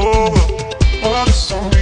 Oh, oh, oh,